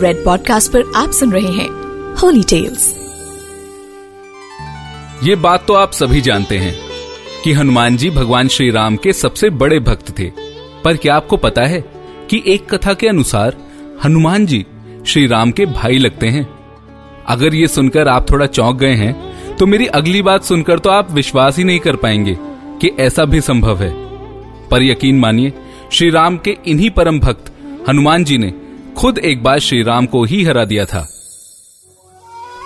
Red podcast पर आप सुन रहे हैं होली टेल्स ये बात तो आप सभी जानते हैं कि हनुमान जी भगवान श्री राम के सबसे बड़े भक्त थे। पर क्या आपको पता है कि एक कथा के अनुसार हनुमान जी श्री राम के भाई लगते हैं? अगर ये सुनकर आप थोड़ा चौंक गए हैं तो मेरी अगली बात सुनकर तो आप विश्वास ही नहीं कर पाएँगे कि ऐसा भी संभव है। पर यकीन मानिए, श्री राम के इन्हीं परम भक्त हनुमान जी ने खुद एक बार श्री राम को ही हरा दिया था।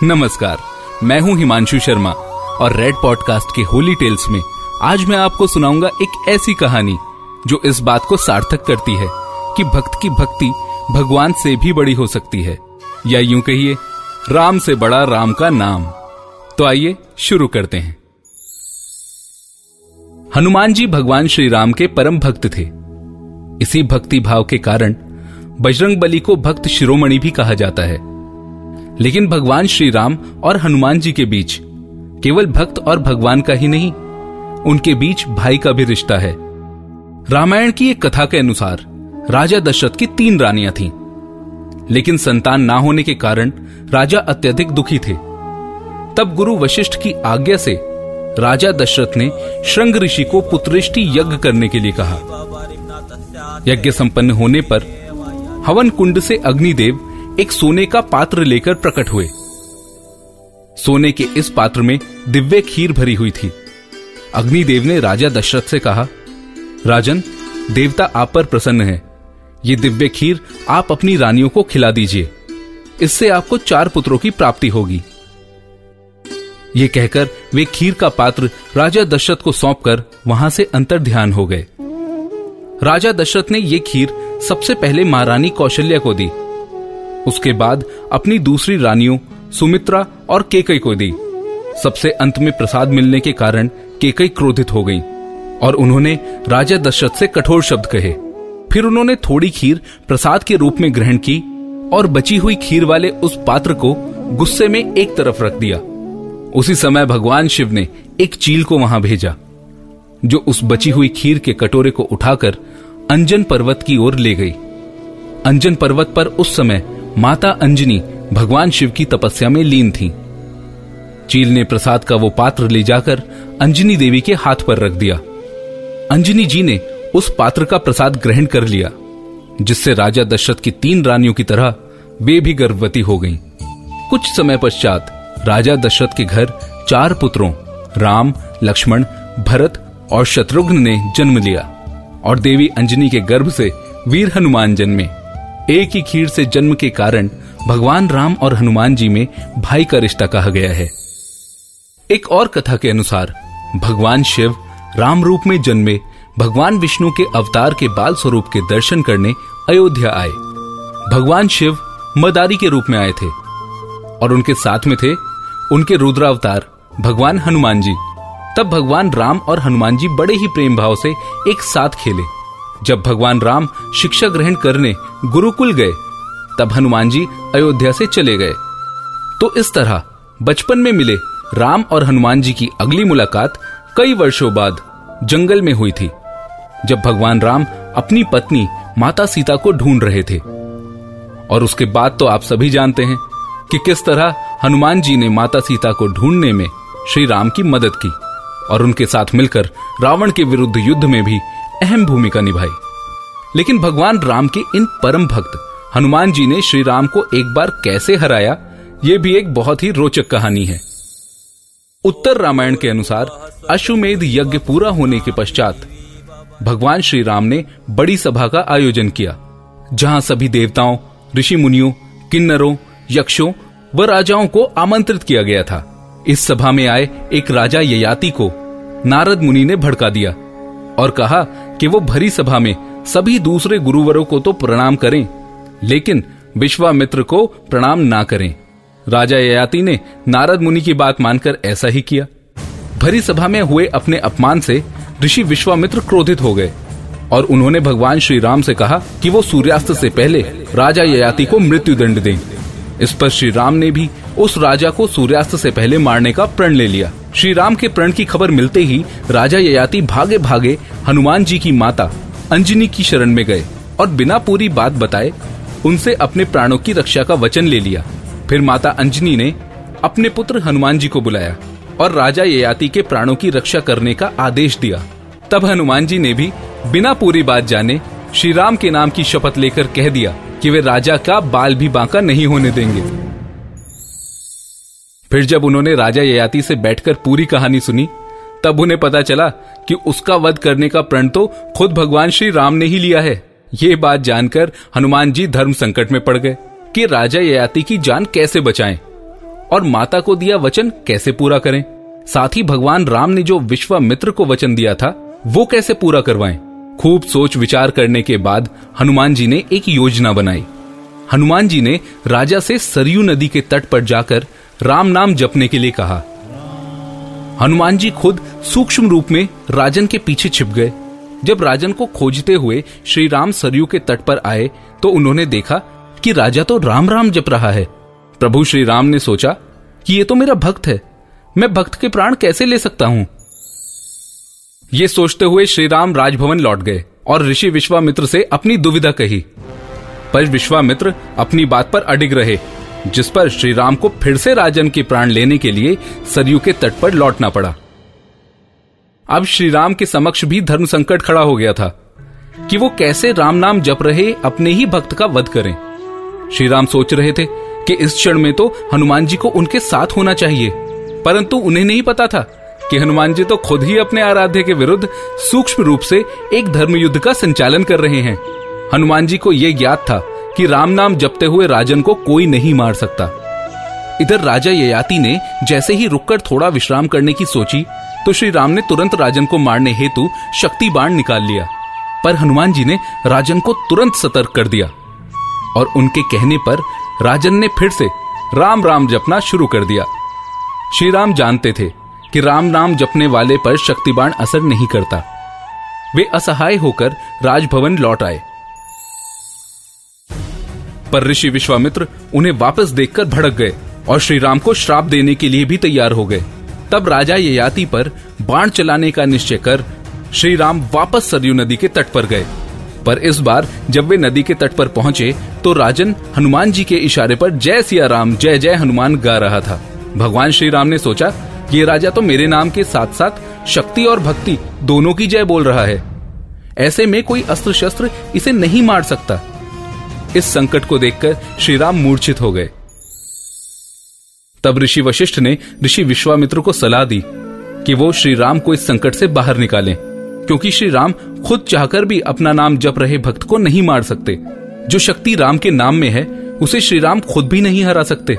नमस्कार, मैं हूँ हिमांशु शर्मा और रेड पॉडकास्ट के होली टेल्स में आज मैं आपको सुनाऊँगा एक ऐसी कहानी जो इस बात को सार्थक करती है कि भक्त की भक्ति भगवान से भी बड़ी हो सकती है। या यूँ कहिए, राम से बड़ा राम का नाम। तो आइए शुरू करते हैं। हनुमान जी भगवान श्री राम के परम भक्त थे। इसी भक्ति भाव के कारण बजरंग बली को भक्त शिरोमणि भी कहा जाता है। लेकिन भगवान श्री राम और हनुमान जी के बीच केवल भक्त और भगवान का ही नहीं उनके बीच भाई का भी रिश्ता है। रामायण की एक कथा के अनुसार राजा दशरथ की तीन रानियाँ थीं, लेकिन संतान ना होने के कारण राजा अत्यधिक दुखी थे। तब गुरु वशिष्ठ की आज्ञा से राजा दशरथ ने श्रृंग ऋषि को पुत्रिष्टि यज्ञ करने के लिए कहा। यज्ञ संपन्न होने पर हवन कुंड से अग्निदेव एक सोने का पात्र लेकर प्रकट हुए। सोने के इस पात्र में दिव्य खीर भरी हुई थी। अग्निदेव ने राजा दशरथ से कहा, राजन, देवता आप पर प्रसन्न है। ये दिव्य खीर आप अपनी रानियों को खिला दीजिए। इससे आपको चार पुत्रों की प्राप्ति होगी। ये कहकर वे खीर का पात्र राजा दशरथ को सौंपकर वहाँ से अंतर ध्यान हो गए। राजा दशरथ ने ये खीर सबसे पहले महारानी कौशल्या को दी। उसके बाद अपनी दूसरी रानियों, सुमित्रा और केकई को दी। सबसे अंत में प्रसाद मिलने के कारण केकई क्रोधित हो गई और उन्होंने राजा दशरथ से कठोर शब्द कहे। फिर उन्होंने थोड़ी खीर प्रसाद के रूप में ग्रहण की और बची हुई खीर वाले उस पात्र को गुस्से में एक तरफ़ रख दिया। उसी समय भगवान शिव ने एक चील को वहाँ भेजा। जो उस बची हुई खीर के कटोरे को उठाकर अंजन पर्वत की ओर ले गई। अंजन पर्वत पर उस समय माता अंजनी भगवान शिव की तपस्या में लीन थी। चील ने प्रसाद का वो पात्र ले जाकर अंजनी देवी के हाथ पर रख दिया। अंजनी जी ने उस पात्र का प्रसाद ग्रहण कर लिया, जिससे राजा दशरथ की तीन रानियों की तरह वे भी गर्भवती हो गईं। कुछ समय पश्चात राजा दशरथ के घर चार पुत्रों, राम, लक्ष्मण, भरत और शत्रुघ्न ने जन्म लिया और देवी अंजनी के गर्भ से वीर हनुमान जन्मे। एक ही खीर से जन्म के कारण भगवान राम और हनुमान जी में भाई का रिश्ता कहा गया है। एक और कथा के अनुसार भगवान शिव राम रूप में जन्मे भगवान विष्णु के अवतार के बाल स्वरूप के दर्शन करने अयोध्या आए। भगवान शिव मदारी के रूप में आए थे और उनके साथ में थे उनके रुद्रावतार भगवान हनुमान जी। तब भगवान राम और हनुमान जी बड़े ही प्रेम भाव से एक साथ खेले। जब भगवान राम शिक्षा ग्रहण करने गुरुकुल गए, तब हनुमान जी अयोध्या से चले गए। तो इस तरह बचपन में मिले राम और हनुमान जी की अगली मुलाकात कई वर्षों बाद जंगल में हुई थी, जब भगवान राम अपनी पत्नी माता सीता को ढूंढ रहे थे। और उसके बाद तो आप सभी जानते हैं कि किस तरह हनुमान जी ने माता सीता को ढूँढने में श्री राम की मदद की। और उनके साथ मिलकर रावण के विरुद्ध युद्ध में भी अहम भूमिका निभाई। लेकिन भगवान राम के इन परम भक्त, हनुमान जी ने श्री राम को एक बार कैसे हराया, ये भी एक बहुत ही रोचक कहानी है। उत्तर रामायण के अनुसार अश्वमेध यज्ञ पूरा होने के पश्चात भगवान श्री राम ने बड़ी सभा का आयोजन किया, जहाँ सभी देवताओं, ऋषि मुनियों, किन्नरों, यक्षों व राजाओं को आमंत्रित किया गया था। इस सभा में आए एक राजा ययाति को नारद मुनि ने भड़का दिया और कहा कि वो भरी सभा में सभी दूसरे गुरुवरों को तो प्रणाम करें, लेकिन विश्वामित्र को प्रणाम ना करें। राजा ययाति ने नारद मुनि की बात मानकर ऐसा ही किया। भरी सभा में हुए अपने अपमान से ऋषि विश्वामित्र क्रोधित हो गए और उन्होंने भगवान श्री राम से कहा कि वो सूर्यास्त से पहले राजा ययाति को मृत्यु दंड दें। इस पर श्री राम ने भी उस राजा को सूर्यास्त से पहले मारने का प्रण ले लिया। श्री राम के प्रण की खबर मिलते ही राजा ययाति भागे भागे हनुमान जी की माता अंजनी की शरण में गए और बिना पूरी बात बताए उनसे अपने प्राणों की रक्षा का वचन ले लिया। फिर माता अंजनी ने अपने पुत्र हनुमान जी को बुलाया और राजा ययाति के प्राणों की रक्षा करने का आदेश दिया। तब हनुमान जी ने भी बिना पूरी बात जाने श्री राम के नाम की शपथ लेकर कह दिया कि वे राजा का बाल भी बांका नहीं होने देंगे। फिर जब उन्होंने राजा ययाति से बैठकर पूरी कहानी सुनी, तब उन्हें पता चला कि उसका वध करने का प्रण तो खुद भगवान श्री राम ने ही लिया है। ये बात जानकर हनुमान जी धर्म संकट में पड़ गए कि राजा ययाति की जान कैसे बचाएँ और माता को दिया वचन कैसे पूरा करें। साथ ही भगवान राम ने जो विश्वामित्र को वचन दिया था, वो कैसे पूरा करवाएँ? खूब सोच विचार करने के बाद हनुमान जी ने एक योजना बनाई। हनुमान जी ने राजा से सरयू नदी के तट पर जाकर राम नाम जपने के लिए कहा। हनुमान जी खुद सूक्ष्म रूप में राजन के पीछे छिप गए। जब राजन को खोजते हुए श्री राम सरयू के तट पर आए तो उन्होंने देखा कि राजा तो राम राम जप रहा है। प्रभु श्री राम ने सोचा कि ये तो मेरा भक्त है। मैं भक्त के प्राण कैसे ले सकता हूँ? ये सोचते हुए श्री राम राजभवन लौट गए और ऋषि विश्वामित्र से अपनी दुविधा कही। पर विश्वामित्र अपनी बात पर अडिग रहे। जिस पर श्री राम को फिर से राजन के प्राण लेने के लिए सरयू के तट पर लौटना पड़ा। अब श्री राम के समक्ष भी धर्म संकट खड़ा हो गया था कि वो कैसे राम नाम जप रहे, अपने ही भक्त का वध करें। श्री राम सोच रहे थे कि इस क्षण में तो हनुमान जी को उनके साथ होना चाहिए, परंतु उन्हें नहीं पता था कि हनुमान जी तो खुद ही अपने आराध्य के विरुद्ध सूक्ष्म रूप से एक धर्म युद्ध का संचालन कर रहे हैं। हनुमान जी को यह ज्ञात था कि राम नाम जपते हुए राजन को कोई नहीं मार सकता। इधर राजा ययाति ने जैसे ही रुककर थोड़ा विश्राम करने की सोची तो श्री राम ने तुरंत राजन को मारने हेतु शक्ति बाण निकाल लिया। पर हनुमान जी ने राजन को तुरंत सतर्क कर दिया और उनके कहने पर राजन ने फिर से राम राम जपना शुरू कर दिया। श्री राम जानते थे कि राम नाम जपने वाले पर शक्तिबाण असर नहीं करता। वे असहाय होकर राजभवन लौट आए। पर ऋषि विश्वामित्र उन्हें वापस देखकर भड़क गए और श्री राम को श्राप देने के लिए भी तैयार हो गए। तब राजा ययाति पर बाण चलाने का निश्चय कर श्री राम वापस सरयू नदी के तट पर गए। पर इस बार जब वे नदी के तट पर पहुँचे तो राजन हनुमान जी के इशारे पर जय सिया राम, जय जय हनुमान गा रहा था। भगवान श्री राम ने सोचा, ये राजा तो मेरे नाम के साथ साथ शक्ति और भक्ति दोनों की जय बोल रहा है। ऐसे में कोई अस्त्र शस्त्र इसे नहीं मार सकता। इस संकट को देखकर श्री राम मूर्छित हो गए। तब ऋषि वशिष्ठ ने ऋषि विश्वामित्र को सलाह दी कि वो श्री राम को इस संकट से बाहर निकालें, क्योंकि श्री राम खुद चाहकर भी अपना नाम जप रहे भक्त को नहीं मार सकते। जो शक्ति राम के नाम में है, उसे श्री राम खुद भी नहीं हरा सकते।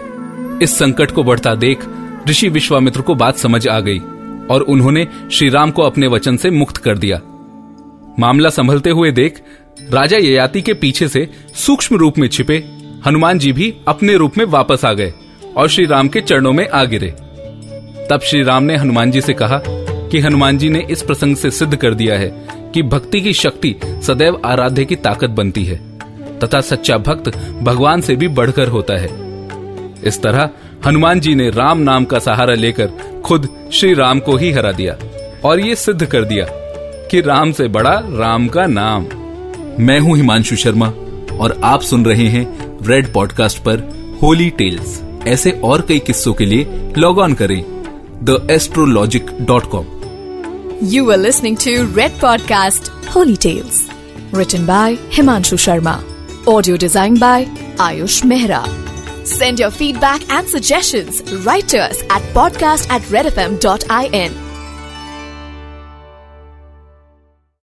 इस संकट को बढ़ता देख ऋषि विश्वामित्र को बात समझ आ गई और उन्होंने श्री राम को अपने वचन से मुक्त कर दिया। मामला संभलते हुए देख राजा ययाति के पीछे से सूक्ष्म रूप में छिपे, हनुमान जी भी अपने रूप में वापस आ गए और श्री राम के चरणों में आ गिरे। तब श्री राम ने हनुमान जी से कहा कि हनुमान जी ने इस प्रसंग से सिद्ध कर दिया है कि भक्ति की शक्ति सदैव आराध्य की ताकत बनती है, तथा सच्चा भक्त भगवान से भी बढ़कर होता है। इस तरह हनुमान जी ने राम नाम का सहारा लेकर खुद श्री राम को ही हरा दिया और ये सिद्ध कर दिया कि राम से बड़ा राम का नाम। मैं हूँ हिमांशु शर्मा और आप सुन रहे हैं रेड पॉडकास्ट पर होली टेल्स ऐसे और कई किस्सों के लिए लॉग ऑन करें the astrologic dot com you are listening to Red podcast Holi tales return by Himanshu Sharma audio design by Ayush Mehra send your feedback and suggestion writers at podcast at Red F M dot I N